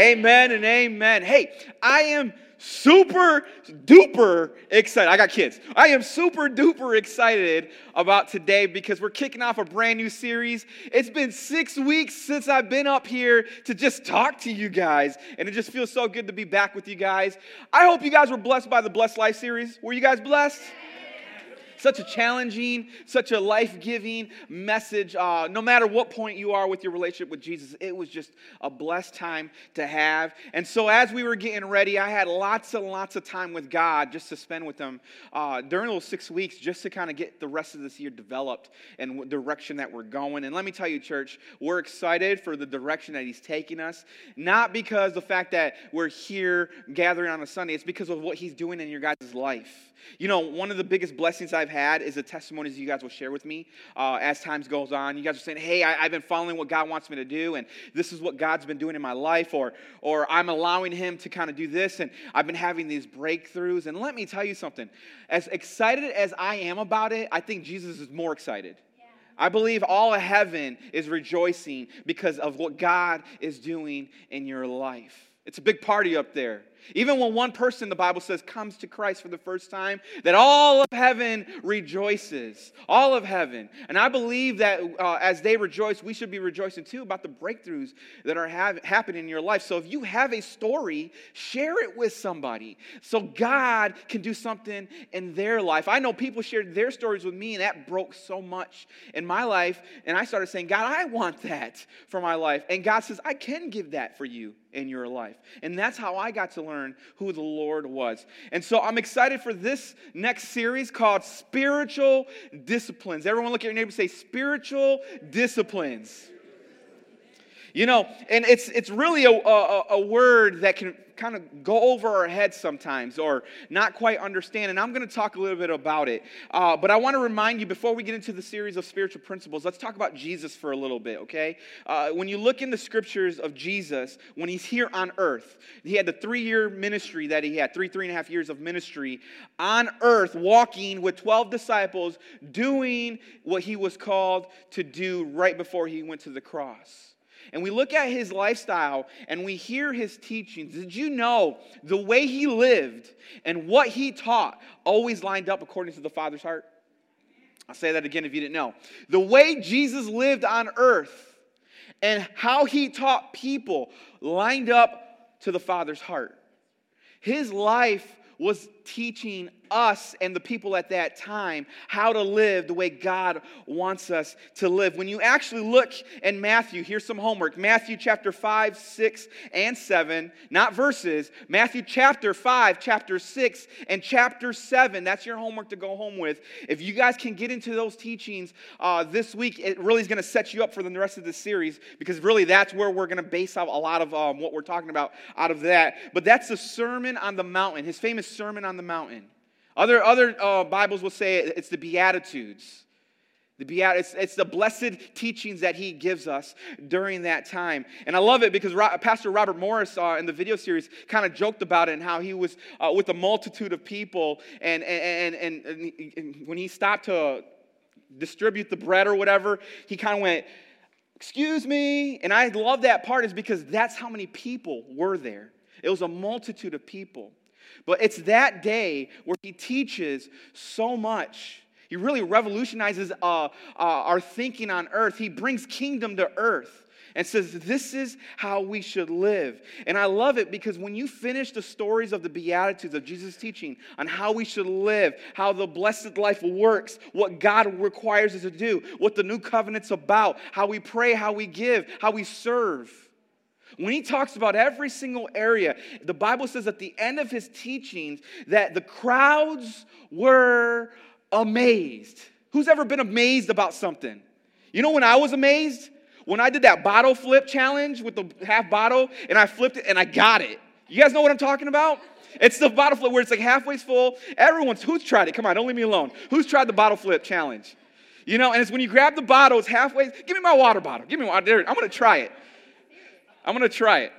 Amen and amen. Hey, I am super duper excited. I got kids. I am super duper excited about today because we're kicking off a brand new series. It's been six weeks since I've been up here to just talk to you guys, and it just feels so good to be back with you guys. I hope you guys were blessed by the Blessed Life series. Were you guys blessed? Such a challenging, such a life giving message. Uh, no matter what point you are with your relationship with Jesus, it was just a blessed time to have. And so, as we were getting ready, I had lots and lots of time with God just to spend with Him uh, during those six weeks, just to kind of get the rest of this year developed and direction that we're going. And let me tell you, church, we're excited for the direction that He's taking us, not because the fact that we're here gathering on a Sunday, it's because of what He's doing in your guys' life. You know, one of the biggest blessings I've had is the testimonies you guys will share with me uh, as times goes on. You guys are saying, "Hey, I, have been following what God wants me to do, and this is what God's been doing in my life," or, "Or I'm allowing Him to kind of do this, and I've been having these breakthroughs." And let me tell you something: as excited as I am about it, I think Jesus is more excited. I believe all of heaven is rejoicing because of what God is doing in your life. It's a big party up there. Even when one person, the Bible says, comes to Christ for the first time, that all of heaven rejoices. All of heaven. And I believe that uh, as they rejoice, we should be rejoicing too about the breakthroughs that are happening in your life. So if you have a story, share it with somebody so God can do something in their life. I know people shared their stories with me, and that broke so much in my life. And I started saying, God, I want that for my life. And God says, I can give that for you in your life. And that's how I got to learn who the Lord was. And so I'm excited for this next series called Spiritual Disciplines. Everyone look at your neighbor say, Spiritual Disciplines. You know, and it's, it's really a, a, a word that can kind of go over our heads sometimes or not quite understand. And I'm going to talk a little bit about it. Uh, but I want to remind you before we get into the series of spiritual principles, let's talk about Jesus for a little bit, okay? Uh, when you look in the scriptures of Jesus, when he's here on earth, he had the three year ministry that he had, three, three and a half years of ministry on earth, walking with 12 disciples, doing what he was called to do right before he went to the cross and we look at his lifestyle and we hear his teachings, did you know the way he lived and what he taught always lined up according to the Father's heart? I'll say that again if you didn't know. The way Jesus lived on earth and how he taught people lined up to the Father's heart. His life was teaching us and the people at that time how to live the way God wants us to live. When you actually look in Matthew, here's some homework Matthew chapter 5, 6, and 7, not verses, Matthew chapter 5, chapter 6, and chapter 7. That's your homework to go home with. If you guys can get into those teachings uh, this week, it really is going to set you up for the rest of the series because really that's where we're going to base out a lot of um, what we're talking about out of that. But that's the Sermon on the Mountain, his famous Sermon on the Mountain. Other, other uh, Bibles will say it's the Beatitudes. The Beat, it's, it's the blessed teachings that he gives us during that time. And I love it because Ro- Pastor Robert Morris uh, in the video series kind of joked about it and how he was uh, with a multitude of people. And, and, and, and, and when he stopped to distribute the bread or whatever, he kind of went, Excuse me. And I love that part is because that's how many people were there. It was a multitude of people. But it's that day where he teaches so much. He really revolutionizes uh, uh, our thinking on earth. He brings kingdom to earth and says, This is how we should live. And I love it because when you finish the stories of the Beatitudes of Jesus' teaching on how we should live, how the blessed life works, what God requires us to do, what the new covenant's about, how we pray, how we give, how we serve when he talks about every single area, the Bible says at the end of his teachings that the crowds were amazed. Who's ever been amazed about something? You know when I was amazed? When I did that bottle flip challenge with the half bottle and I flipped it and I got it. You guys know what I'm talking about? It's the bottle flip where it's like halfway full. Everyone's, who's tried it? Come on, don't leave me alone. Who's tried the bottle flip challenge? You know, and it's when you grab the bottle, it's halfway. Give me my water bottle. Give me water. I'm going to try it. I'm going to try it.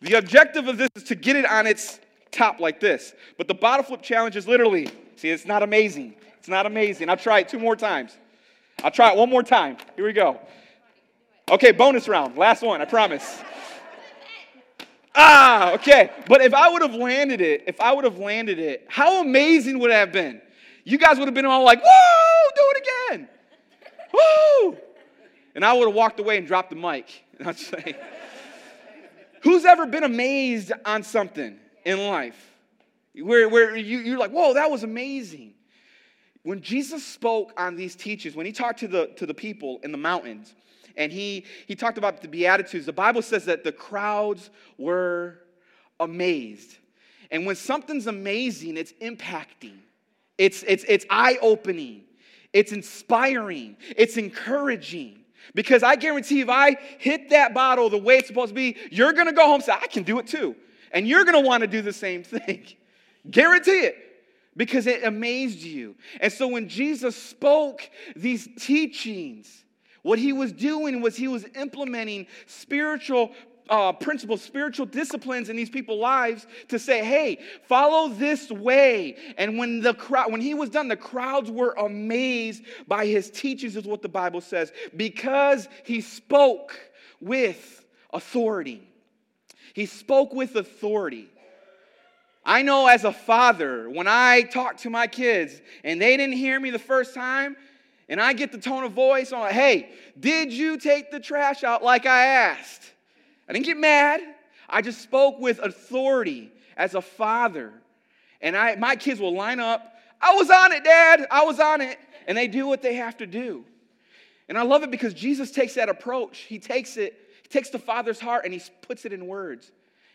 The objective of this is to get it on its top like this. But the bottle flip challenge is literally, see, it's not amazing. It's not amazing. I'll try it two more times. I'll try it one more time. Here we go. Okay, bonus round. Last one, I promise. Ah, okay. But if I would have landed it, if I would have landed it, how amazing would it have been? You guys would have been all like, whoa, do it again. Woo! And I would have walked away and dropped the mic. I'd say, who's ever been amazed on something in life? Where, where you, you're like, whoa, that was amazing. When Jesus spoke on these teachings, when he talked to the, to the people in the mountains, and he, he talked about the Beatitudes, the Bible says that the crowds were amazed. And when something's amazing, it's impacting, it's, it's, it's eye opening, it's inspiring, it's encouraging. Because I guarantee if I hit that bottle the way it's supposed to be, you're gonna go home and say, I can do it too. And you're gonna wanna do the same thing. guarantee it because it amazed you. And so when Jesus spoke these teachings, what he was doing was he was implementing spiritual uh, principles, spiritual disciplines in these people's lives to say, hey, follow this way. And when the crowd, when he was done, the crowds were amazed by his teachings, is what the Bible says, because he spoke with authority. He spoke with authority. I know as a father, when I talk to my kids and they didn't hear me the first time, and I get the tone of voice on, hey, did you take the trash out like I asked? I didn't get mad. I just spoke with authority as a father. And I, my kids will line up. I was on it, Dad. I was on it. And they do what they have to do. And I love it because Jesus takes that approach. He takes it, he takes the Father's heart and he puts it in words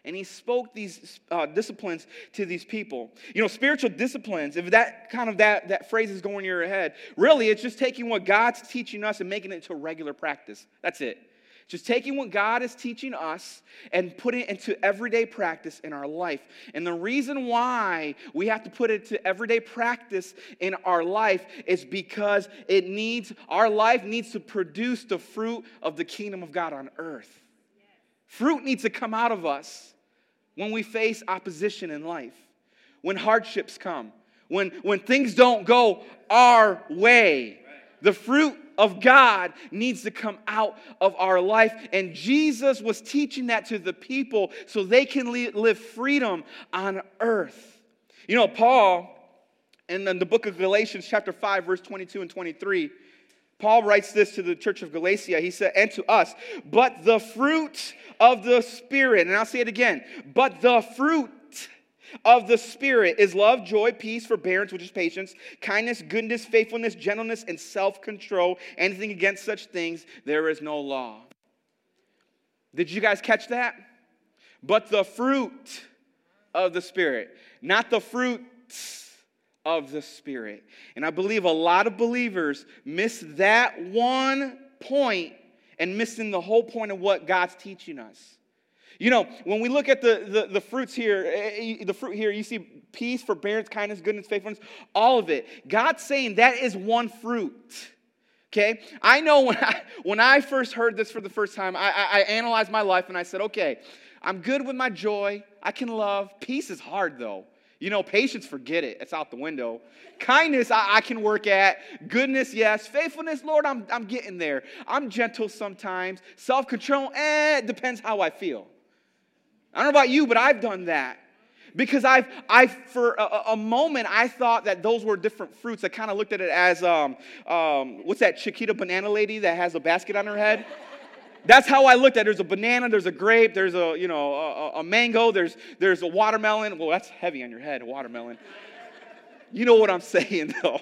and he spoke these uh, disciplines to these people you know spiritual disciplines if that kind of that, that phrase is going in your head really it's just taking what god's teaching us and making it into regular practice that's it just taking what God is teaching us and putting it into everyday practice in our life. And the reason why we have to put it to everyday practice in our life is because it needs, our life needs to produce the fruit of the kingdom of God on earth. Fruit needs to come out of us when we face opposition in life, when hardships come, when, when things don't go our way. The fruit of God needs to come out of our life. And Jesus was teaching that to the people so they can live freedom on earth. You know, Paul, in the book of Galatians, chapter 5, verse 22 and 23, Paul writes this to the church of Galatia. He said, and to us, but the fruit of the Spirit, and I'll say it again, but the fruit of the Spirit is love, joy, peace, forbearance, which is patience, kindness, goodness, faithfulness, gentleness, and self control. Anything against such things, there is no law. Did you guys catch that? But the fruit of the Spirit, not the fruits of the Spirit. And I believe a lot of believers miss that one point and missing the whole point of what God's teaching us. You know, when we look at the, the, the, fruits here, eh, eh, the fruit here, you see peace, forbearance, kindness, goodness, faithfulness, all of it. God's saying that is one fruit. Okay? I know when I, when I first heard this for the first time, I, I, I analyzed my life and I said, okay, I'm good with my joy. I can love. Peace is hard though. You know, patience, forget it. It's out the window. Kindness, I, I, can work at. Goodness, yes. Faithfulness, Lord, I'm, I'm getting there. I'm gentle sometimes. Self control, eh, depends how I feel. I don't know about you, but I've done that. Because I've, I've for a, a moment, I thought that those were different fruits. I kind of looked at it as, um, um, what's that Chiquita banana lady that has a basket on her head? That's how I looked at it. There's a banana, there's a grape, there's a, you know, a, a mango, there's, there's a watermelon. Well, that's heavy on your head, a watermelon. You know what I'm saying, though.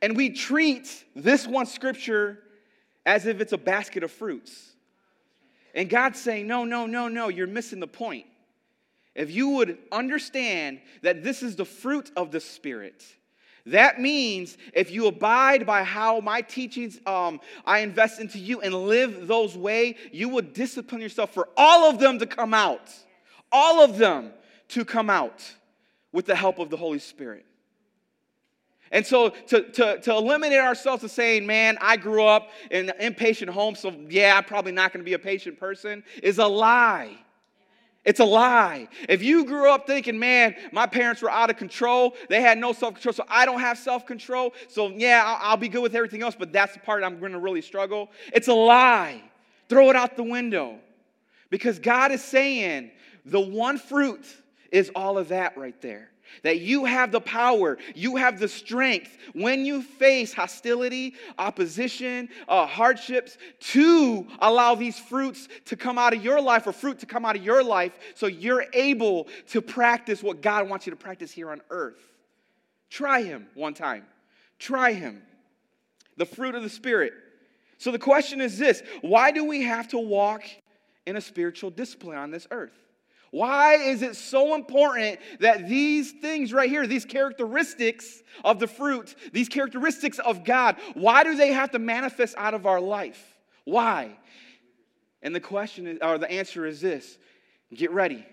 And we treat this one scripture as if it's a basket of fruits. And God's saying, no, no, no, no, you're missing the point. If you would understand that this is the fruit of the Spirit, that means if you abide by how my teachings um, I invest into you and live those way, you will discipline yourself for all of them to come out. All of them to come out with the help of the Holy Spirit. And so to, to, to eliminate ourselves to saying, man, I grew up in an impatient home, so yeah, I'm probably not going to be a patient person, is a lie. It's a lie. If you grew up thinking, man, my parents were out of control, they had no self control, so I don't have self control, so yeah, I'll, I'll, be good with everything else, but that's the part I'm going to really struggle. It's a lie. Throw it out the window. Because God is saying the one fruit is all of that right there. That you have the power, you have the strength when you face hostility, opposition, uh, hardships to allow these fruits to come out of your life or fruit to come out of your life so you're able to practice what God wants you to practice here on earth. Try Him one time. Try Him. The fruit of the Spirit. So the question is this why do we have to walk in a spiritual discipline on this earth? Why is it so important that these things right here, these characteristics of the fruit, these characteristics of God, why do they have to manifest out of our life? Why? And the question is, or the answer is this get ready,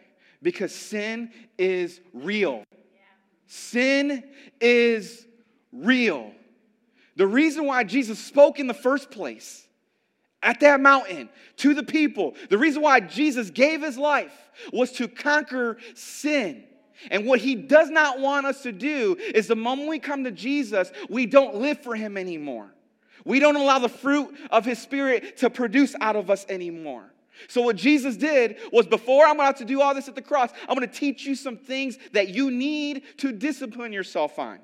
because sin is real. Sin is real. The reason why Jesus spoke in the first place at that mountain to the people. The reason why Jesus gave his life was to conquer sin. And what he does not want us to do is the moment we come to Jesus, we don't live for him anymore. We don't allow the fruit of his spirit to produce out of us anymore. So, what Jesus did was before I'm about to do all this at the cross, I'm going to teach you some things that you need to discipline yourself on.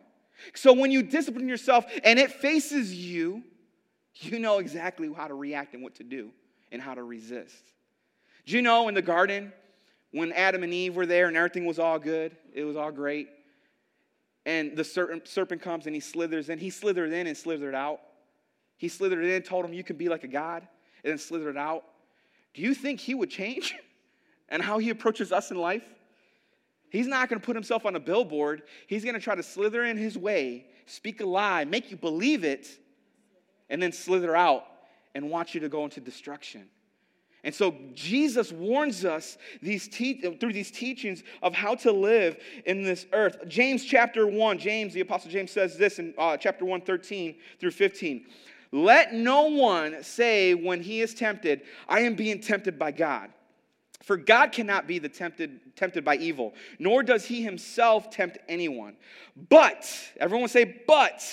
So, when you discipline yourself and it faces you, you know exactly how to react and what to do and how to resist. Do you know in the garden when Adam and Eve were there and everything was all good, it was all great, and the serpent comes and he slithers in, he slithered in and slithered out. He slithered in, told him, You can be like a God, and then slithered out. Do you think he would change and how he approaches us in life? He's not going to put himself on a billboard. He's going to try to slither in his way, speak a lie, make you believe it, and then slither out and want you to go into destruction. And so Jesus warns us these te- through these teachings of how to live in this earth. James chapter 1, James, the Apostle James says this in uh, chapter 1, 13 through 15. Let no one say when he is tempted, I am being tempted by God. For God cannot be the tempted, tempted by evil, nor does he himself tempt anyone. But, everyone say, but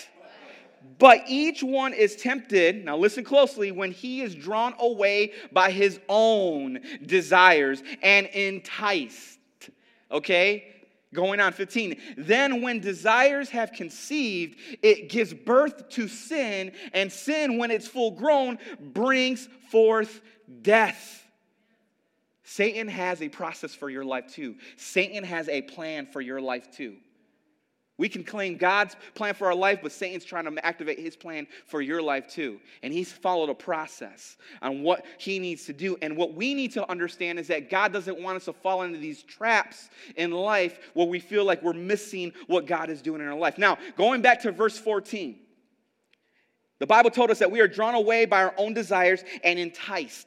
but each one is tempted, now listen closely, when he is drawn away by his own desires and enticed. Okay? Going on 15. Then, when desires have conceived, it gives birth to sin, and sin, when it's full grown, brings forth death. Satan has a process for your life too. Satan has a plan for your life too. We can claim God's plan for our life, but Satan's trying to activate his plan for your life too. And he's followed a process on what he needs to do. And what we need to understand is that God doesn't want us to fall into these traps in life where we feel like we're missing what God is doing in our life. Now, going back to verse 14, the Bible told us that we are drawn away by our own desires and enticed.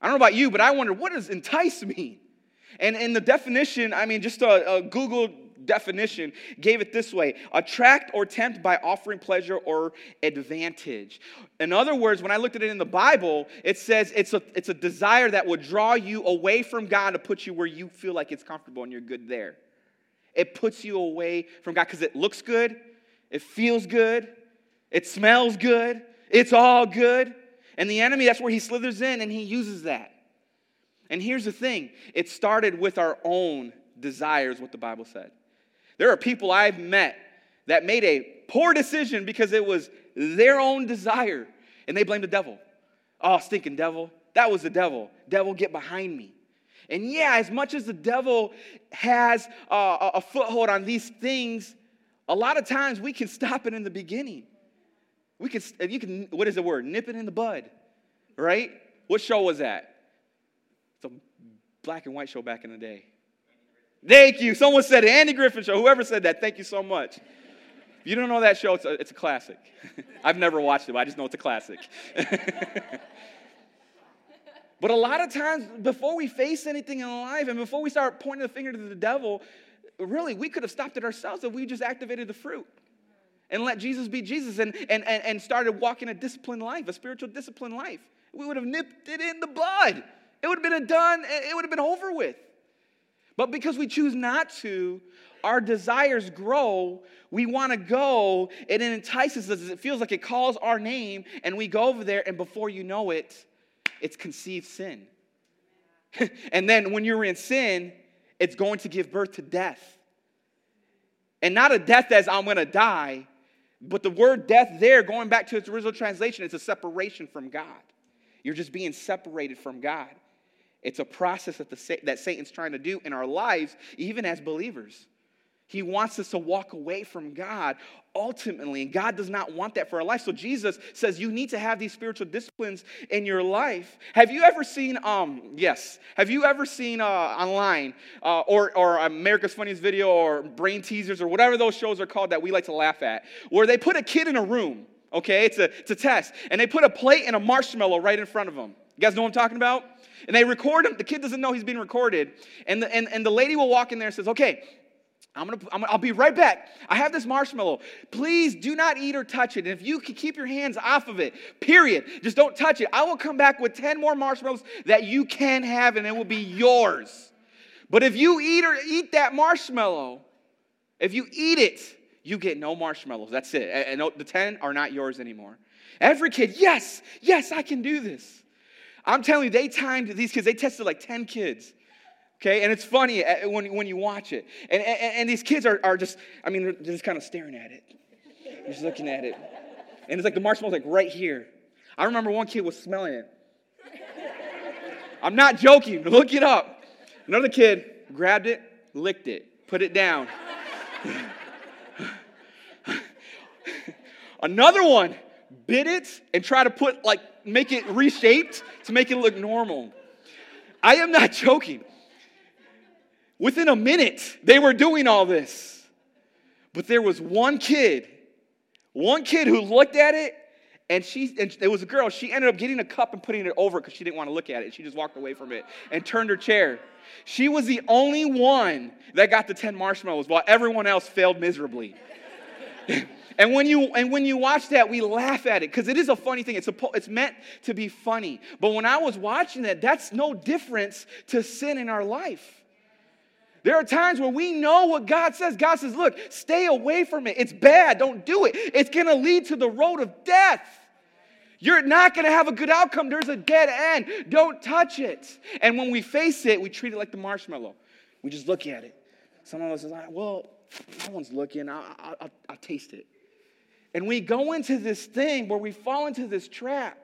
I don't know about you, but I wonder what does entice mean? And in the definition, I mean, just a, a Google definition gave it this way attract or tempt by offering pleasure or advantage. In other words, when I looked at it in the Bible, it says it's a, it's a desire that would draw you away from God to put you where you feel like it's comfortable and you're good there. It puts you away from God because it looks good, it feels good, it smells good, it's all good. And the enemy, that's where he slithers in and he uses that. And here's the thing it started with our own desires, what the Bible said. There are people I've met that made a poor decision because it was their own desire and they blame the devil. Oh, stinking devil. That was the devil. Devil, get behind me. And yeah, as much as the devil has uh, a foothold on these things, a lot of times we can stop it in the beginning. We can, you can, what is the word? Nip it in the bud, right? What show was that? It's a black and white show back in the day. Thank you. Someone said it. Andy Griffith Show. Whoever said that, thank you so much. If you don't know that show, it's a, it's a classic. I've never watched it, but I just know it's a classic. but a lot of times, before we face anything in life and before we start pointing the finger to the devil, really, we could have stopped it ourselves if we just activated the fruit and let Jesus be Jesus and, and, and, and started walking a disciplined life, a spiritual disciplined life. We would have nipped it in the bud. It would have been done, it would have been over with. But because we choose not to, our desires grow. We want to go, and it entices us. It feels like it calls our name, and we go over there, and before you know it, it's conceived sin. and then when you're in sin, it's going to give birth to death. And not a death as I'm going to die, but the word death there, going back to its original translation, it's a separation from God. You're just being separated from God. It's a process that, the, that Satan's trying to do in our lives, even as believers. He wants us to walk away from God ultimately, and God does not want that for our life. So Jesus says you need to have these spiritual disciplines in your life. Have you ever seen, um, yes, have you ever seen uh, online uh, or, or America's Funniest Video or Brain Teasers or whatever those shows are called that we like to laugh at, where they put a kid in a room, okay, it's a, it's a test, and they put a plate and a marshmallow right in front of them. You guys know what I'm talking about? And they record him. The kid doesn't know he's being recorded. And the, and, and the lady will walk in there and says, okay, I'm gonna, I'm gonna, I'll be right back. I have this marshmallow. Please do not eat or touch it. And if you can keep your hands off of it, period, just don't touch it. I will come back with 10 more marshmallows that you can have and it will be yours. But if you eat or eat that marshmallow, if you eat it, you get no marshmallows. That's it. And the 10 are not yours anymore. Every kid, yes, yes, I can do this. I'm telling you, they timed these kids, they tested like 10 kids. Okay, and it's funny uh, when, when you watch it. And, and, and these kids are, are just, I mean, they're just kind of staring at it, they're just looking at it. And it's like the marshmallow's like right here. I remember one kid was smelling it. I'm not joking, look it up. Another kid grabbed it, licked it, put it down. Another one bit it and tried to put, like, make it reshaped to make it look normal. I am not joking. Within a minute, they were doing all this. But there was one kid, one kid who looked at it, and she, and it was a girl. She ended up getting a cup and putting it over because she didn't want to look at it. She just walked away from it and turned her chair. She was the only one that got the 10 marshmallows while everyone else failed miserably. and when you and when you watch that, we laugh at it because it is a funny thing. It's a, it's meant to be funny. But when I was watching that, that's no difference to sin in our life. There are times where we know what God says. God says, look, stay away from it. It's bad. Don't do it. It's going to lead to the road of death. You're not going to have a good outcome. There's a dead end. Don't touch it. And when we face it, we treat it like the marshmallow. We just look at it. Some of us like, well, no one's looking. I'll, I'll, I'll taste it. And we go into this thing where we fall into this trap.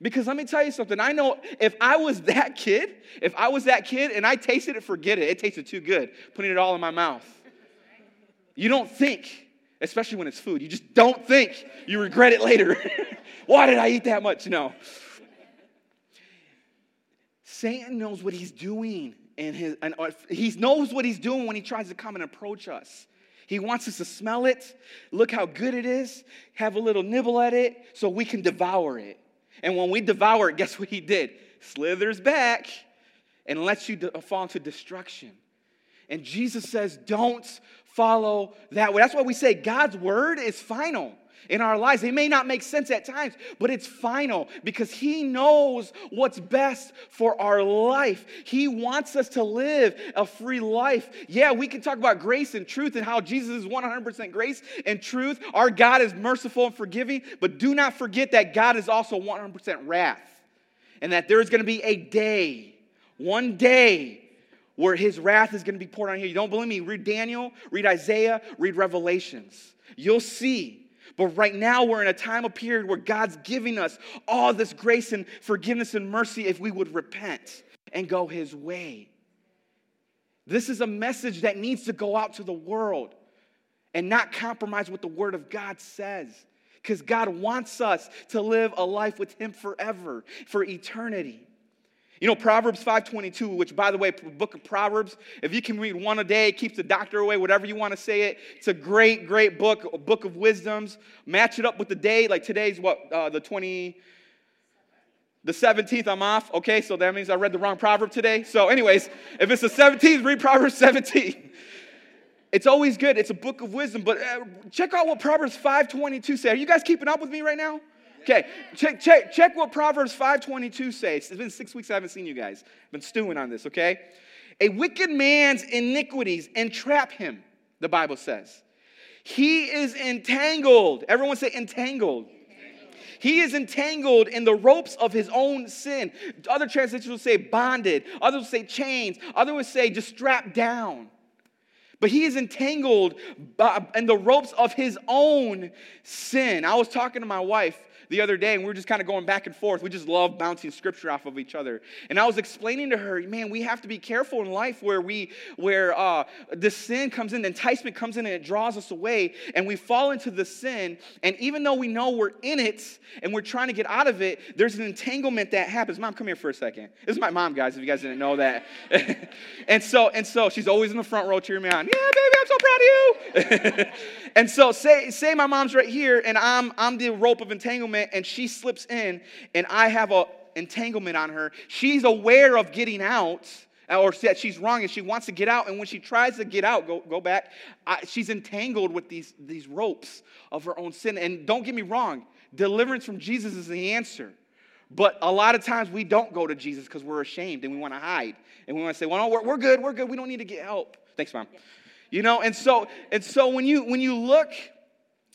Because let me tell you something. I know if I was that kid, if I was that kid and I tasted it, forget it. It tasted too good, putting it all in my mouth. You don't think, especially when it's food, you just don't think. You regret it later. Why did I eat that much? No. Satan knows what he's doing, and, his, and he knows what he's doing when he tries to come and approach us. He wants us to smell it, look how good it is, have a little nibble at it so we can devour it. And when we devour it, guess what he did? Slithers back and lets you fall into destruction. And Jesus says, don't follow that way. That's why we say God's word is final in our lives. It may not make sense at times, but it's final because He knows what's best for our life. He wants us to live a free life. Yeah, we can talk about grace and truth and how Jesus is 100% grace and truth. Our God is merciful and forgiving, but do not forget that God is also 100% wrath and that there is going to be a day, one day, where his wrath is going to be poured on you. You don't believe me? Read Daniel, read Isaiah, read Revelations. You'll see but right now, we're in a time of period where God's giving us all this grace and forgiveness and mercy if we would repent and go His way. This is a message that needs to go out to the world and not compromise what the Word of God says. Because God wants us to live a life with Him forever, for eternity. You know, Proverbs 5.22, which, by the way, book of Proverbs, if you can read one a day, keeps the doctor away, whatever you want to say it. It's a great, great book, a book of wisdoms. Match it up with the day. Like today's what, uh, the 20, the 17th, I'm off. Okay, so that means I read the wrong proverb today. So, anyways, if it's the 17th, read Proverbs 17. It's always good. It's a book of wisdom. But uh, check out what Proverbs 5.22 says. Are you guys keeping up with me right now? Okay, check, check, check what Proverbs 5.22 says. It's been six weeks I haven't seen you guys. I've been stewing on this, okay? A wicked man's iniquities entrap him, the Bible says. He is entangled. Everyone say entangled. He is entangled in the ropes of his own sin. Other translations will say bonded, others will say chains, others will say just strapped down. But he is entangled in the ropes of his own sin. I was talking to my wife the other day, and we were just kind of going back and forth. We just love bouncing scripture off of each other. And I was explaining to her, man, we have to be careful in life where we where uh, the sin comes in, the enticement comes in, and it draws us away, and we fall into the sin. And even though we know we're in it and we're trying to get out of it, there's an entanglement that happens. Mom, come here for a second. This is my mom, guys. If you guys didn't know that. and so and so she's always in the front row cheering me on. Yeah, baby, I'm so proud of you. and so say say my mom's right here, and I'm I'm the rope of entanglement and she slips in and I have a entanglement on her. She's aware of getting out uh, or that she's wrong and she wants to get out. And when she tries to get out, go, go back, I, she's entangled with these, these ropes of her own sin. And don't get me wrong, deliverance from Jesus is the answer. But a lot of times we don't go to Jesus because we're ashamed and we want to hide. And we want to say, well, no, we're, we're good, we're good, we don't need to get help. Thanks, Mom. You know, and so, and so when you when you look,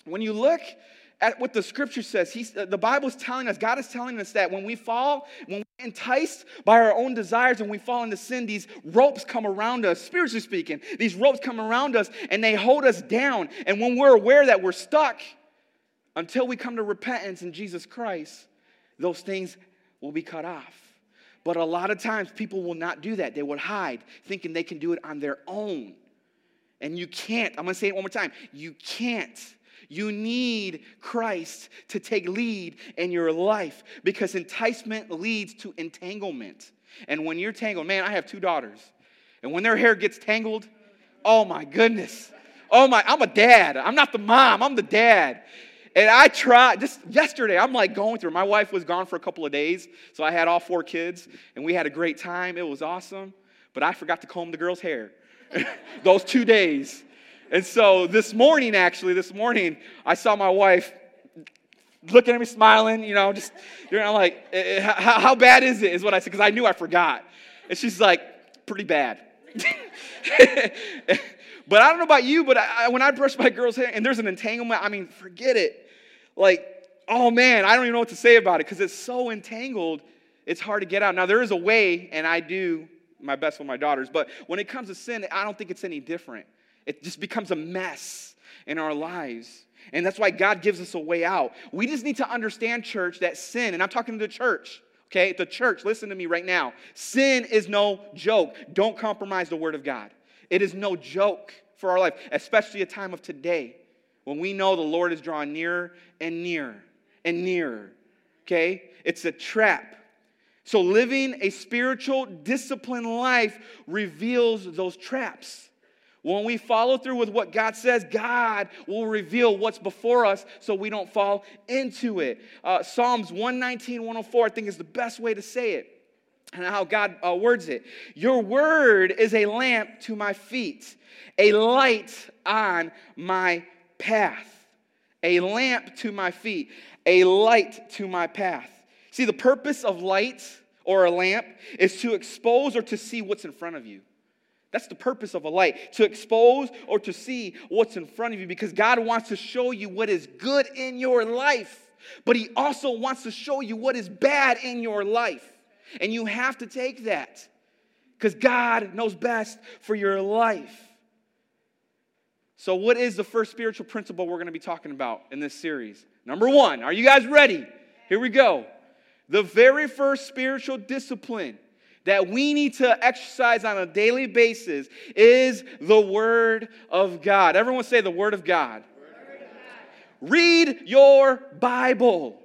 when you look at what the scripture says. He's, uh, the Bible is telling us, God is telling us that when we fall, when we're enticed by our own desires and we fall into sin, these ropes come around us, spiritually speaking. These ropes come around us and they hold us down. And when we're aware that we're stuck, until we come to repentance in Jesus Christ, those things will be cut off. But a lot of times people will not do that. They will hide, thinking they can do it on their own. And you can't. I'm to say it one more time. You can't. You need Christ to take lead in your life because enticement leads to entanglement. And when you're tangled, man, I have two daughters. And when their hair gets tangled, oh my goodness. Oh my, I'm a dad. I'm not the mom, I'm the dad. And I tried, just yesterday, I'm like going through. My wife was gone for a couple of days, so I had all four kids, and we had a great time. It was awesome. But I forgot to comb the girl's hair those two days. And so this morning, actually, this morning, I saw my wife looking at me smiling, you know, just, you know, I'm like, eh, eh, how, how bad is it? Is what I said, because I knew I forgot. And she's like, pretty bad. but I don't know about you, but I, when I brush my girl's hair and there's an entanglement, I mean, forget it. Like, oh man, I don't even know what to say about it because it's so entangled, it's hard to get out. Now, there is a way, and I do my best with my daughters, but when it comes to sin, I don't think it's any different. It just becomes a mess in our lives. And that's why God gives us a way out. We just need to understand, church, that sin, and I'm talking to the church, okay? The church, listen to me right now. Sin is no joke. Don't compromise the word of God. It is no joke for our life, especially a time of today when we know the Lord is drawing nearer and nearer and nearer, okay? It's a trap. So living a spiritual, disciplined life reveals those traps. When we follow through with what God says, God will reveal what's before us so we don't fall into it. Uh, Psalms 119, 104, I think is the best way to say it and how God uh, words it. Your word is a lamp to my feet, a light on my path. A lamp to my feet, a light to my path. See, the purpose of light or a lamp is to expose or to see what's in front of you. That's the purpose of a light, to expose or to see what's in front of you because God wants to show you what is good in your life, but He also wants to show you what is bad in your life. And you have to take that because God knows best for your life. So, what is the first spiritual principle we're going to be talking about in this series? Number one, are you guys ready? Here we go. The very first spiritual discipline that we need to exercise on a daily basis is the Word of God. Everyone say the Word of God. Read your Bible.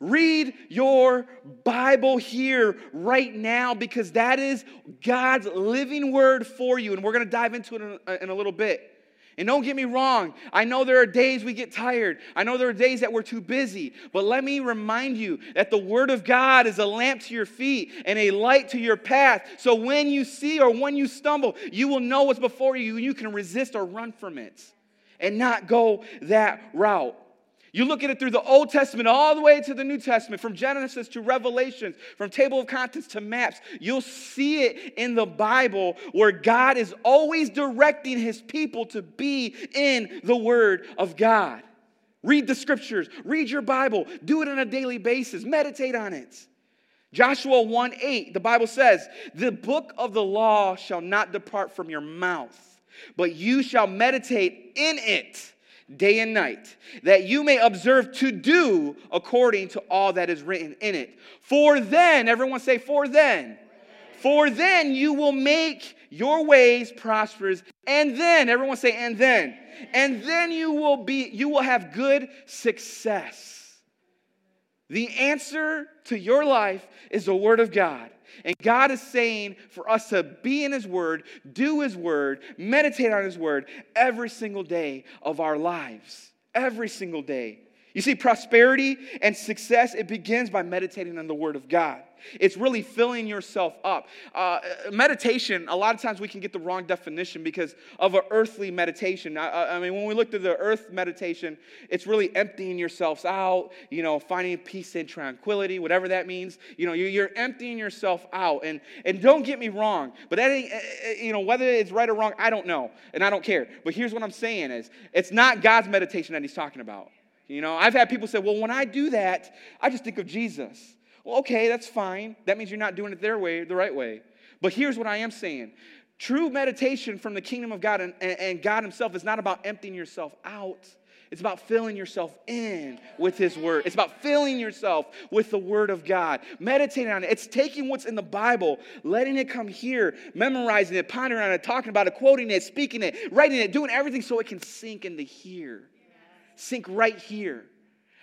Read your Bible here right now because that is God's living word for you. And we're going to dive into it in a little bit. And don't get me wrong, I know there are days we get tired. I know there are days that we're too busy. But let me remind you that the Word of God is a lamp to your feet and a light to your path. So when you see or when you stumble, you will know what's before you and you can resist or run from it and not go that route. You look at it through the Old Testament all the way to the New Testament, from Genesis to Revelations, from table of contents to maps. You'll see it in the Bible where God is always directing his people to be in the Word of God. Read the scriptures, read your Bible, do it on a daily basis, meditate on it. Joshua 1 8, the Bible says, The book of the law shall not depart from your mouth, but you shall meditate in it day and night, that you may observe to do according to all that is written in it. For then, everyone say, For then. For then you will make your ways prosperous. And then, everyone say, and then. And then you will be, you will have good success. The answer to your life is the Word of God. And God is saying for us to be in His Word, do His Word, meditate on His Word every single day of our lives. Every single day. You see, prosperity and success, it begins by meditating on the Word of God. It's really filling yourself up. Uh, meditation, a lot of times we can get the wrong definition because of an earthly meditation. I, I, mean, when we look at the earth meditation, it's really emptying yourselves out, you know, finding peace and tranquility, whatever that means. You know, you're emptying yourself out. And, and don't get me wrong, but that ain't, eh, eh, you know, whether it's right or wrong, I don't know, and I don't care. But here's what I'm saying is, it's not God's meditation that he's talking about. You know, I've had people say, well, when I do that, I just think of Jesus. Well, okay, that's fine. That means you're not doing it their way, the right way. But here's what I am saying true meditation from the kingdom of God and, and God Himself is not about emptying yourself out. It's about filling yourself in with His Word. It's about filling yourself with the Word of God. Meditating on it. It's taking what's in the Bible, letting it come here, memorizing it, pondering on it, talking about it, quoting it, speaking it, writing it, doing everything so it can sink into here. Sink right here.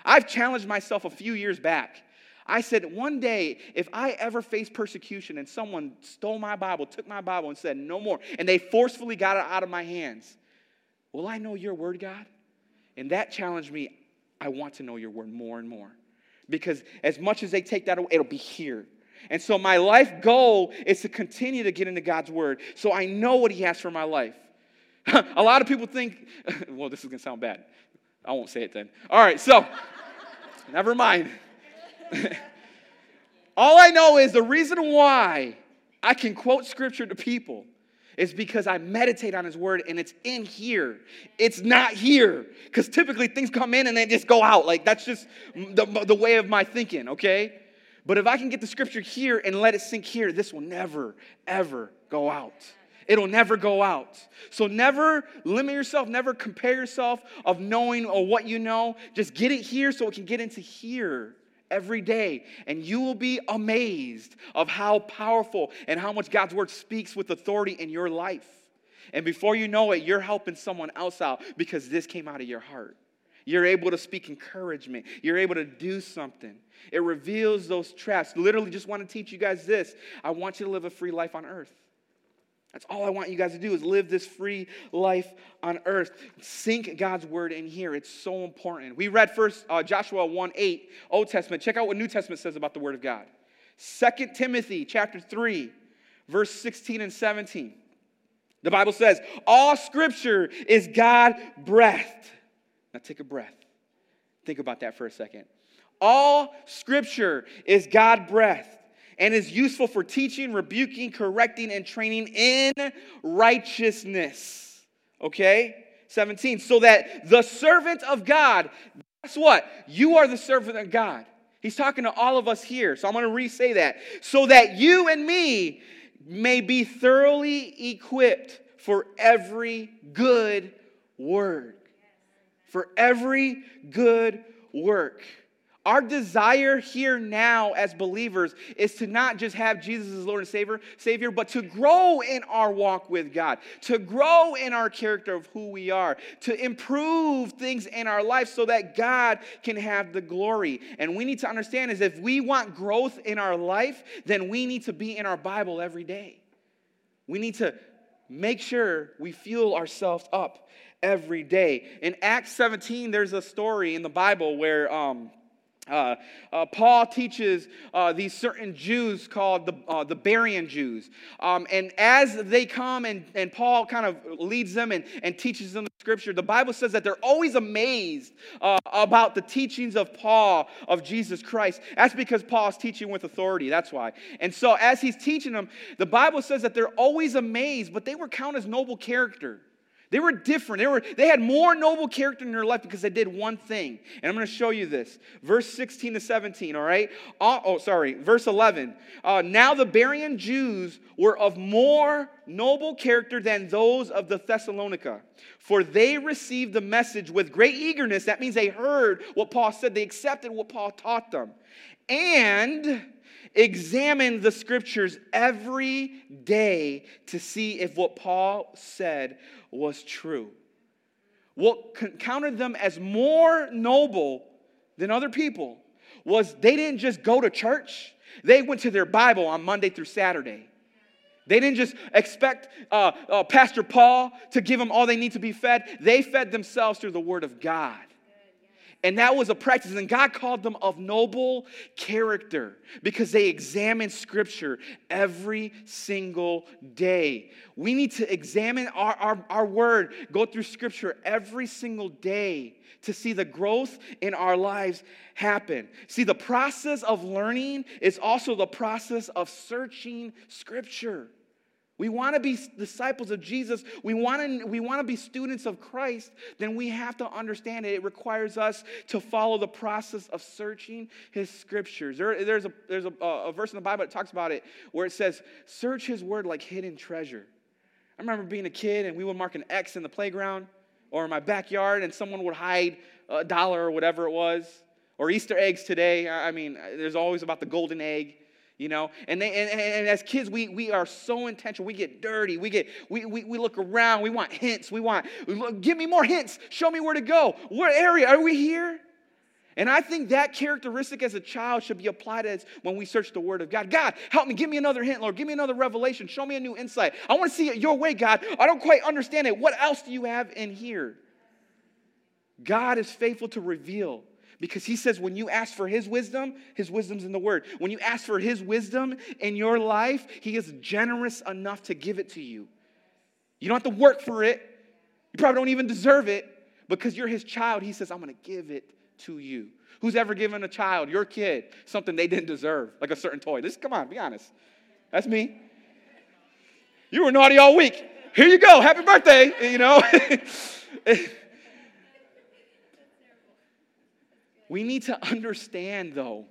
I've challenged myself a few years back I said, one day, if I ever face persecution and someone stole my Bible, took my Bible, and said, no more, and they forcefully got it out of my hands, will I know your word, God? And that challenged me. I want to know your word more and more. Because as much as they take that away, it'll be here. And so my life goal is to continue to get into God's word so I know what He has for my life. a lot of people think, well, this is going to sound bad. I won't say it then. All right, so never mind. All I know is the reason why I can quote scripture to people is because I meditate on his word and it's in here. It's not here. Because typically things come in and they just go out. Like that's just the, the way of my thinking, okay? But if I can get the scripture here and let it sink here, this will never, ever go out. It'll never go out. So never limit yourself, never compare yourself of knowing or what you know. Just get it here so it can get into here every day and you will be amazed of how powerful and how much God's word speaks with authority in your life. And before you know it, you're helping someone else out because this came out of your heart. You're able to speak encouragement. You're able to do something. It reveals those traps. Literally, just want to teach you guys this. I want you to live a free life on earth. That's all I want you guys to do is live this free life on earth. Sink God's word in here. It's so important. We read first uh, Joshua 1 8, Old Testament. Check out what New Testament says about the word of God. Second Timothy chapter 3, verse 16 and 17. The Bible says, All scripture is God breathed. Now take a breath. Think about that for a second. All scripture is God breathed and is useful for teaching, rebuking, correcting, and training in righteousness. Okay? 17. So that the servant of God, guess what? You are the servant of God. He's talking to all of us here. So I'm going to re say that. So that you and me may be thoroughly equipped for every good work. For every good work. Our desire here now as believers is to not just have Jesus as Lord and Savior, Savior, but to grow in our walk with God, to grow in our character of who we are, to improve things in our life so that God can have the glory. And we need to understand is if we want growth in our life, then we need to be in our Bible every day. We need to make sure we fuel ourselves up every day. In Acts 17, there's a story in the Bible where um, uh, uh, Paul teaches uh, these certain Jews called the, uh, the Berean Jews. Um, and as they come and, and Paul kind of leads them and, and teaches them the scripture, the Bible says that they're always amazed uh, about the teachings of Paul, of Jesus Christ. That's because Paul's teaching with authority. That's why. And so as he's teaching them, the Bible says that they're always amazed, but they were counted as noble character. They were different. They, were, they had more noble character in their life because they did one thing. And I'm going to show you this. Verse 16 to 17, all right? Uh, oh, sorry. Verse 11. Uh, now the Berean Jews were of more noble character than those of the Thessalonica, for they received the message with great eagerness. That means they heard what Paul said, they accepted what Paul taught them. And examined the scriptures every day to see if what Paul said was true. What counted them as more noble than other people was they didn't just go to church, they went to their Bible on Monday through Saturday. They didn't just expect uh, uh, Pastor Paul to give them all they need to be fed. They fed themselves through the Word of God. And that was a practice. And God called them of noble character because they examined Scripture every single day. We need to examine our, our, our Word, go through Scripture every single day to see the growth in our lives happen. See, the process of learning is also the process of searching Scripture. We want to be disciples of Jesus. We want to, we want to be students of Christ. Then we have to understand it. It requires us to follow the process of searching His scriptures. There, there's a, there's a, a verse in the Bible that talks about it where it says, Search His word like hidden treasure. I remember being a kid and we would mark an X in the playground or in my backyard and someone would hide a dollar or whatever it was. Or Easter eggs today. I mean, there's always about the golden egg you know and, they, and, and as kids we, we are so intentional we get dirty we get we, we, we look around we want hints we want give me more hints show me where to go what area are we here and I think that characteristic as a child should be applied as when we search the Word of God. God, help me, give me another hint, Lord. Give me another revelation. Show me a new insight. I want to see it your way, God. I don't quite understand it. What else do you have in here? God is faithful to reveal because he says, when you ask for his wisdom, his wisdom's in the word. When you ask for his wisdom in your life, he is generous enough to give it to you. You don't have to work for it. You probably don't even deserve it. Because you're his child, he says, I'm going to give it to you. Who's ever given a child, your kid, something they didn't deserve, like a certain toy? This, come on, be honest. That's me. You were naughty all week. Here you go. Happy birthday. You know. We need to understand, though,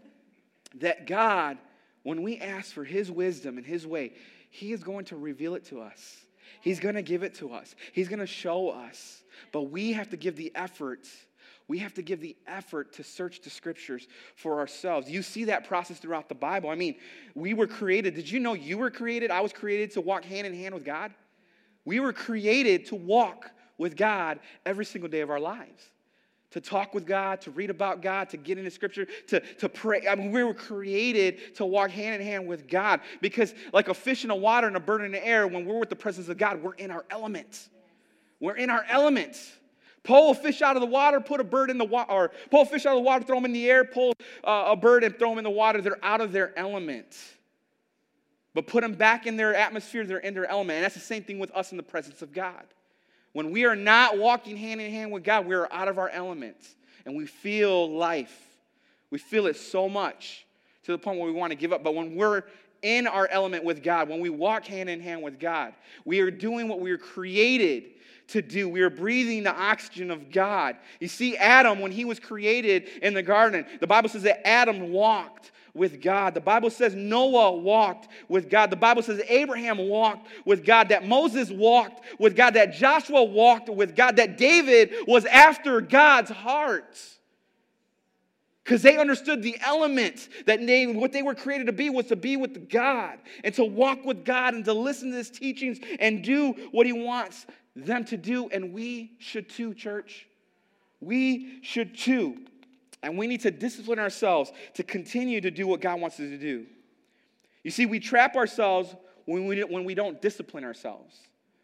that God, when we ask for His wisdom and His way, He is going to reveal it to us. He's going to give it to us. He's going to show us. But we have to give the effort. We have to give the effort to search the scriptures for ourselves. You see that process throughout the Bible. I mean, we were created. Did you know you were created? I was created to walk hand in hand with God. We were created to walk with God every single day of our lives to talk with God, to read about God, to get into scripture, to, to pray. I mean, we were created to walk hand in hand with God because, like a fish in the water and a bird in the air, when we're with the presence of God, we're in our element. We're in our element. Pull a fish out of the water, put a bird in the water, or pull a fish out of the water, throw them in the air, pull uh, a bird and throw them in the water. They're out of their element. But put them back in their atmosphere, they're in their element. And that's the same thing with us in the presence of God. When we are not walking hand in hand with God, we are out of our elements and we feel life. We feel it so much to the point where we want to give up. But when we're in our element with God, when we walk hand in hand with God, we are doing what we were created to do. We are breathing the oxygen of God. You see, Adam, when he was created in the garden, the Bible says that Adam walked with God. The Bible says Noah walked with God. The Bible says Abraham walked with God, that Moses walked with God, that Joshua walked with God, that David was after God's heart. Because they understood the element that they, what they were created to be was to be with God and to walk with God and to listen to his teachings and do what he wants them to do. And we should too, church. We should too. And we need to discipline ourselves to continue to do what God wants us to do. You see, we trap ourselves when we, when we don't discipline ourselves.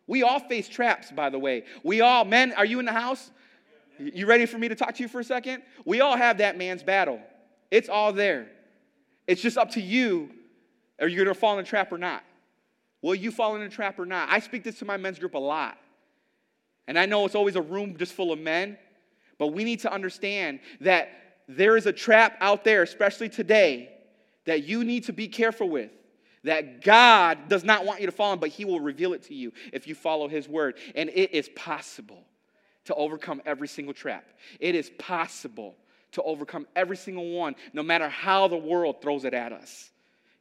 We all face traps, by the way. We all, men, are you in the house? You ready for me to talk to you for a second? We all have that man's battle. It's all there. It's just up to you. Are you going to fall in a trap or not? Will you fall in a trap or not? I speak this to my men's group a lot. And I know it's always a room just full of men, but we need to understand that there is a trap out there, especially today, that you need to be careful with. that God does not want you to fall in, but He will reveal it to you if you follow His word. And it is possible to overcome every single trap. It is possible to overcome every single one, no matter how the world throws it at us.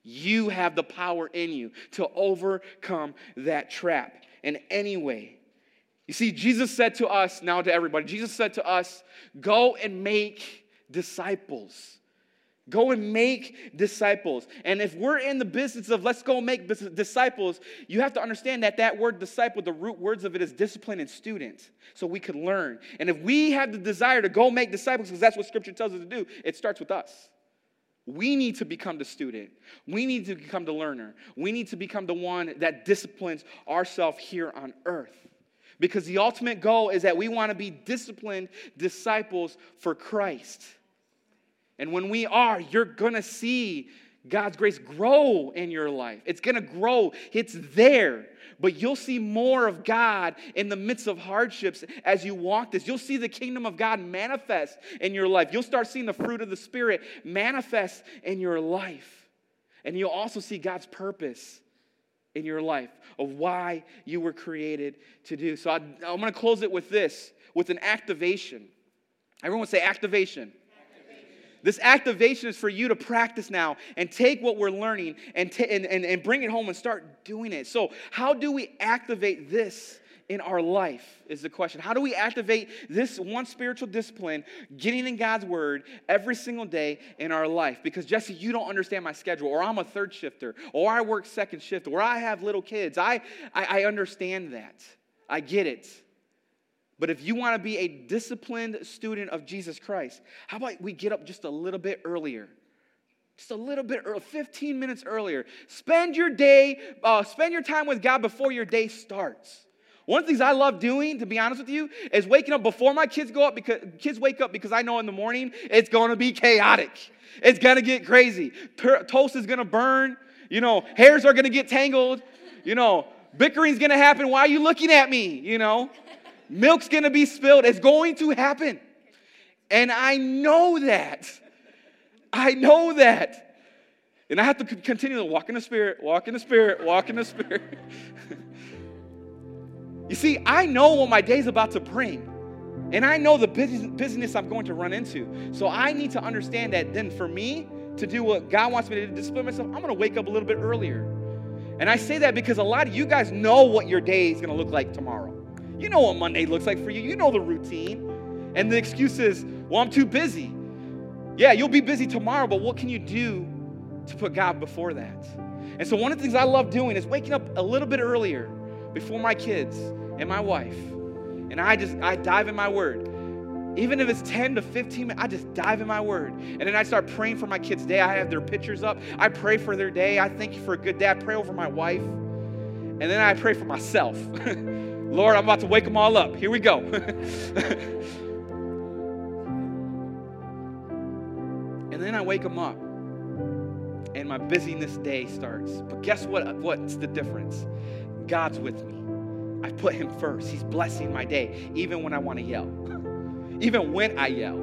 You have the power in you to overcome that trap. And anyway, you see, Jesus said to us, now to everybody, Jesus said to us, go and make disciples. Go and make disciples. And if we're in the business of let's go make disciples, you have to understand that that word disciple, the root words of it is discipline and student, so we can learn. And if we have the desire to go make disciples, because that's what scripture tells us to do, it starts with us. We need to become the student. We need to become the learner. We need to become the one that disciplines ourselves here on earth. Because the ultimate goal is that we want to be disciplined disciples for Christ. And when we are, you're going to see God's grace grow in your life. It's going to grow, it's there. But you'll see more of God in the midst of hardships as you walk this. You'll see the kingdom of God manifest in your life. You'll start seeing the fruit of the Spirit manifest in your life. And you'll also see God's purpose in your life of why you were created to do. So I, am going to close it with this with an activation. Everyone say activation. This activation is for you to practice now and take what we're learning and, t- and, and, and bring it home and start doing it. So, how do we activate this in our life? Is the question. How do we activate this one spiritual discipline, getting in God's word every single day in our life? Because, Jesse, you don't understand my schedule, or I'm a third shifter, or I work second shift, or I have little kids. I, I, I understand that. I get it. But if you want to be a disciplined student of Jesus Christ, how about we get up just a little bit earlier? Just a little bit early, 15 minutes earlier. Spend your day, uh, spend your time with God before your day starts. One of the things I love doing, to be honest with you, is waking up before my kids go up because kids wake up because I know in the morning it's going to be chaotic. It's going to get crazy. Toast is going to burn. You know, hairs are going to get tangled. You know, bickering's going to happen. Why are you looking at me? You know, Milk's gonna be spilled. It's going to happen. And I know that. I know that. And I have to continue to walk in the Spirit, walk in the Spirit, walk in the Spirit. you see, I know what my day's about to bring. And I know the business I'm going to run into. So I need to understand that then for me to do what God wants me to do, discipline myself, I'm going to wake up a little bit earlier. And I say that because a lot of you guys know what your day is going to look like tomorrow. You know what Monday looks like for you. You know the routine. And the excuse is, well, I'm too busy. Yeah, you'll be busy tomorrow, but what can you do to put God before that? And so, one of the things I love doing is waking up a little bit earlier before my kids and my wife. And I just, I dive in my word. Even if it's 10 to 15 minutes, I just dive in my word. And then I start praying for my kids' day. I have their pictures up. I pray for their day. I thank you for a good day. I pray over my wife. And then I pray for myself. Lord, I'm about to wake them all up. Here we go. and then I wake them up, and my busyness day starts. But guess what? What's the difference? God's with me. I put Him first. He's blessing my day, even when I want to yell. even when I yell,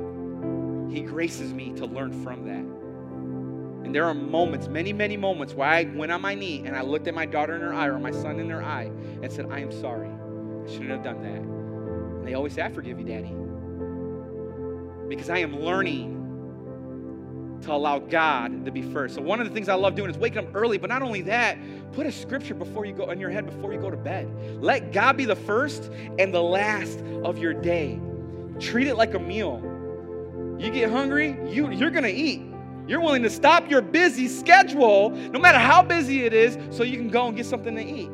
He graces me to learn from that. And there are moments, many, many moments, where I went on my knee and I looked at my daughter in her eye or my son in her eye and said, I am sorry. I shouldn't have done that. And they always say, I forgive you, Daddy. Because I am learning to allow God to be first. So one of the things I love doing is waking up early, but not only that, put a scripture before you go in your head before you go to bed. Let God be the first and the last of your day. Treat it like a meal. You get hungry, you, you're gonna eat. You're willing to stop your busy schedule, no matter how busy it is, so you can go and get something to eat.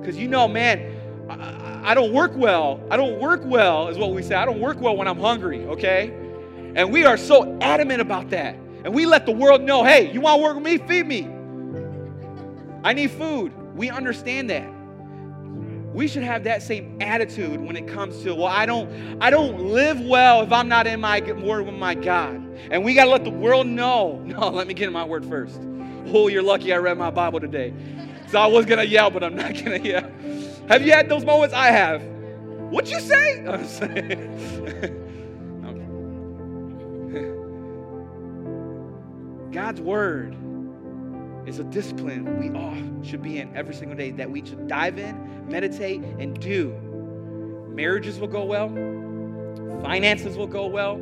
Because you know, man, I, don't work well. I don't work well, is what we say. I don't work well when I'm hungry, okay? And we are so adamant about that. And we let the world know hey, you want to work with me? Feed me. I need food. We understand that. We should have that same attitude when it comes to, well, I don't, I don't live well if I'm not in my word with my God. And we got to let the world know. No, let me get in my word first. Oh, you're lucky I read my Bible today. So I was going to yell, but I'm not going to yell. Have you had those moments? I have. What'd you say? God's word is a discipline we all should be in every single day that we should dive in, meditate, and do. Marriages will go well, finances will go well,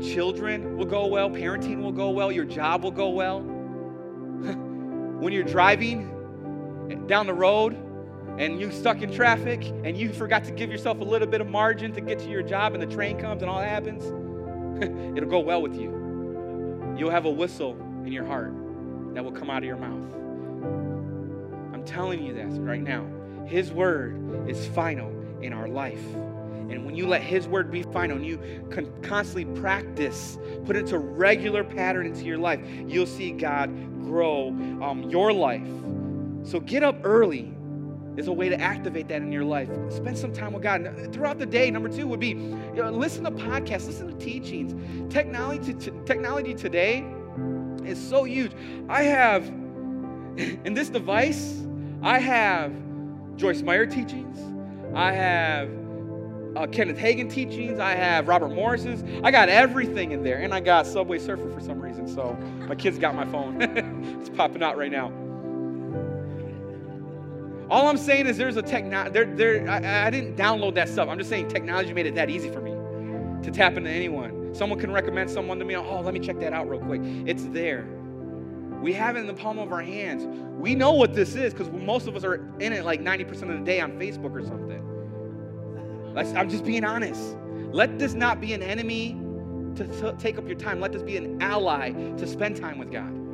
children will go well, parenting will go well, your job will go well. when you're driving down the road and you stuck in traffic and you forgot to give yourself a little bit of margin to get to your job and the train comes and all that happens, it'll go well with you. You'll have a whistle in your heart that will come out of your mouth. I'm telling you this right now. His word is final in our life. And when you let His word be final and you con- constantly practice, put it into regular pattern into your life, you'll see God grow um, your life. So get up early is a way to activate that in your life. Spend some time with God. Throughout the day, number two would be you know, listen to podcasts, listen to teachings. Technology, t- technology today is so huge. I have, in this device, I have Joyce Meyer teachings, I have uh, Kenneth Hagin teachings, I have Robert Morris's. I got everything in there, and I got Subway Surfer for some reason. So my kids got my phone. it's popping out right now. All I'm saying is there's a technology, there, there, I, I didn't download that stuff. I'm just saying technology made it that easy for me to tap into anyone. Someone can recommend someone to me, oh, let me check that out real quick. It's there. We have it in the palm of our hands. We know what this is because most of us are in it like 90% of the day on Facebook or something. Let's, I'm just being honest. Let this not be an enemy to t- take up your time. Let this be an ally to spend time with God.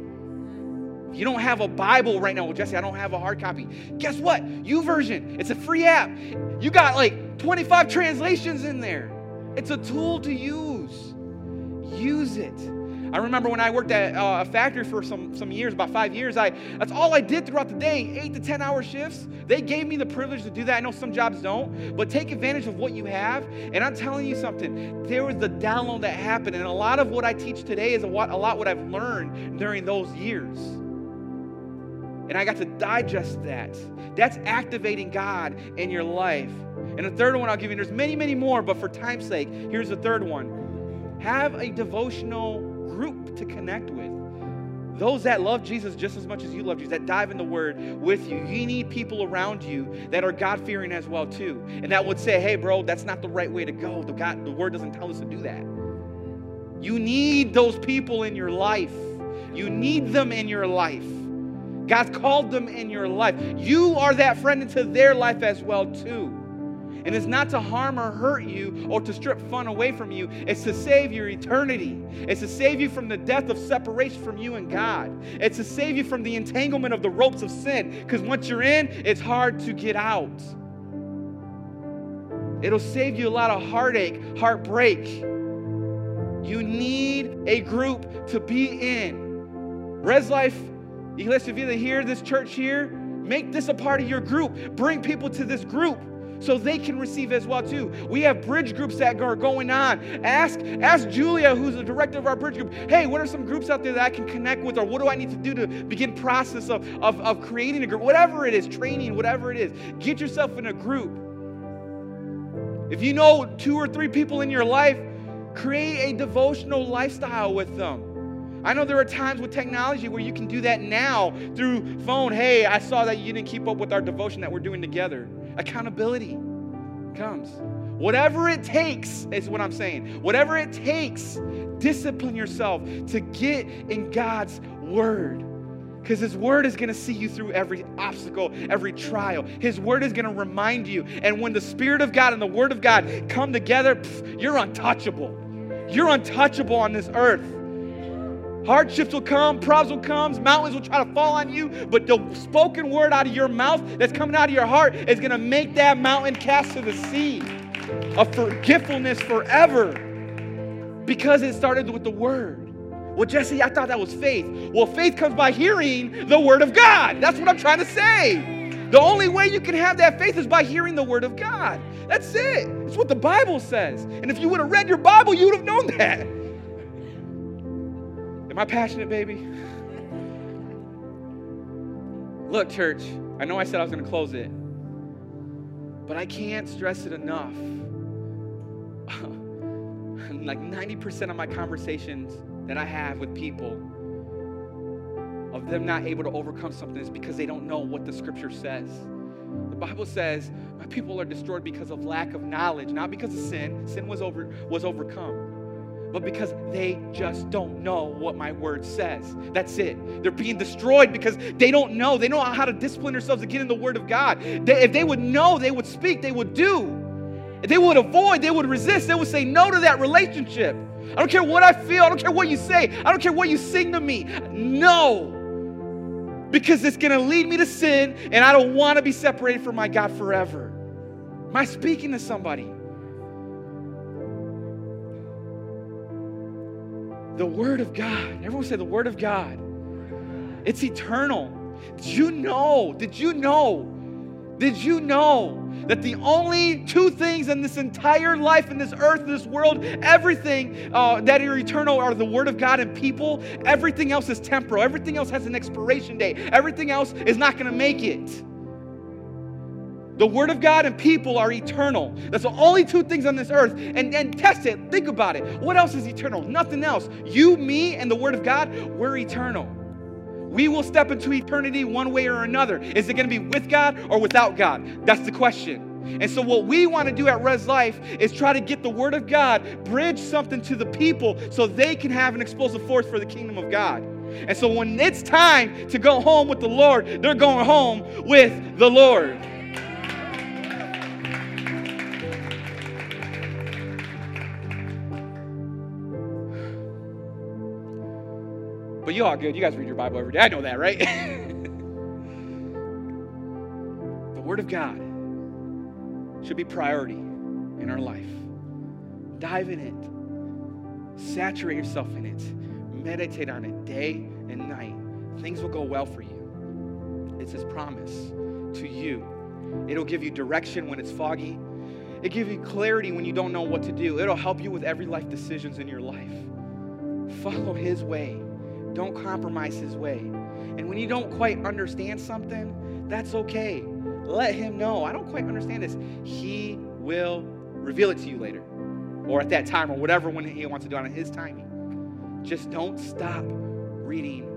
If you don't have a Bible right now, well, Jesse, I don't have a hard copy. Guess what? YouVersion. It's a free app. You got like 25 translations in there. It's a tool to use. Use it. I remember when I worked at uh, a factory for some, some years, about five years, I, that's all I did throughout the day, eight to 10 hour shifts. They gave me the privilege to do that. I know some jobs don't, but take advantage of what you have. And I'm telling you something, there was the download that happened. And a lot of what I teach today is a lot, a lot what I've learned during those years and I got to digest that. That's activating God in your life. And the third one I'll give you, there's many, many more, but for time's sake, here's the third one. Have a devotional group to connect with. Those that love Jesus just as much as you love Jesus, that dive in the Word with you. You need people around you that are God fearing as well too, and that would say, "Hey, bro, that's not the right way to go. The God, the Word doesn't tell us to do that." You need those people in your life. You need them in your life. God's called them in your life. You are that friend into their life as well too. And it's not to harm or hurt you or to strip fun away from you. It's to save your eternity. It's to save you from the death of separation from you and God. It's to save you from the entanglement of the ropes of sin. Because once you're in, it's hard to get out. It'll save you a lot of heartache, heartbreak. You need a group to be in. Res Life Iglesia Vida here, this church here, make this a part of your group. Bring people to this group so they can receive as well too. We have bridge groups that are going on. Ask ask Julia, who's the director of our bridge group, hey, what are some groups out there that I can connect with, or what do I need to do to begin process of, of, of creating a group? Whatever it is, training, whatever it is, get yourself in a group. If you know two or three people in your life, create a devotional lifestyle with them. I know there are times with technology where you can do that now through phone. Hey, I saw that you didn't keep up with our devotion that we're doing together. Accountability comes. Whatever it takes is what I'm saying. Whatever it takes, discipline yourself to get in God's word. Because His Word is going to see you through every obstacle, every trial. His Word is going to remind you. And when the Spirit of God and the Word of God come together, pff, you're untouchable. You're untouchable on this earth. Hardships will come, problems will come, mountains will try to fall on you, but the spoken word out of your mouth that's coming out of your heart is going to make that mountain cast to the sea of forgetfulness forever because it started with the word. Well, Jesse, I thought that was faith. Well, faith comes by hearing the word of God. That's what I'm trying to say. The only way you can have that faith is by hearing the word of God. That's it. It's what the Bible says. And if you would have read your Bible, you would have known that. Am I passionate, baby? Look, church, I know I said I was going to close it, but I can't stress it enough. like 90% of my conversations that I have with people, of them not able to overcome something is because they don't know what the scripture says. The Bible says, My people are destroyed because of lack of knowledge, not because of sin. Sin was over was overcome. But because they just don't know what my word says. That's it. They're being destroyed because they don't know. They don't know how to discipline themselves to get in the word of God. They, if they would know, they would speak, they would do. If they would avoid, they would resist, they would say no to that relationship. I don't care what I feel, I don't care what you say, I don't care what you sing to me. No because it's going to lead me to sin, and I don't want to be separated from my God forever. Am I speaking to somebody? The Word of God. Everyone say the Word of God. It's eternal. Did you know? Did you know? Did you know that the only two things in this entire life, in this earth, in this world, everything uh, that are eternal are the Word of God and people. Everything else is temporal. Everything else has an expiration date. Everything else is not going to make it. The Word of God and people are eternal. That's the only two things on this earth. And, and test it. Think about it. What else is eternal? Nothing else. You, me, and the Word of God, we're eternal. We will step into eternity one way or another. Is it going to be with God or without God? That's the question. And so, what we want to do at Res Life is try to get the Word of God, bridge something to the people so they can have an explosive force for the kingdom of God. And so, when it's time to go home with the Lord, they're going home with the Lord. But you all good. You guys read your Bible every day. I know that, right? the Word of God should be priority in our life. Dive in it. Saturate yourself in it. Meditate on it day and night. Things will go well for you. It's His promise to you. It'll give you direction when it's foggy. It'll give you clarity when you don't know what to do. It'll help you with every life decisions in your life. Follow His way. Don't compromise his way. And when you don't quite understand something, that's okay. Let him know. I don't quite understand this. He will reveal it to you later or at that time or whatever when he wants to do it on his timing. Just don't stop reading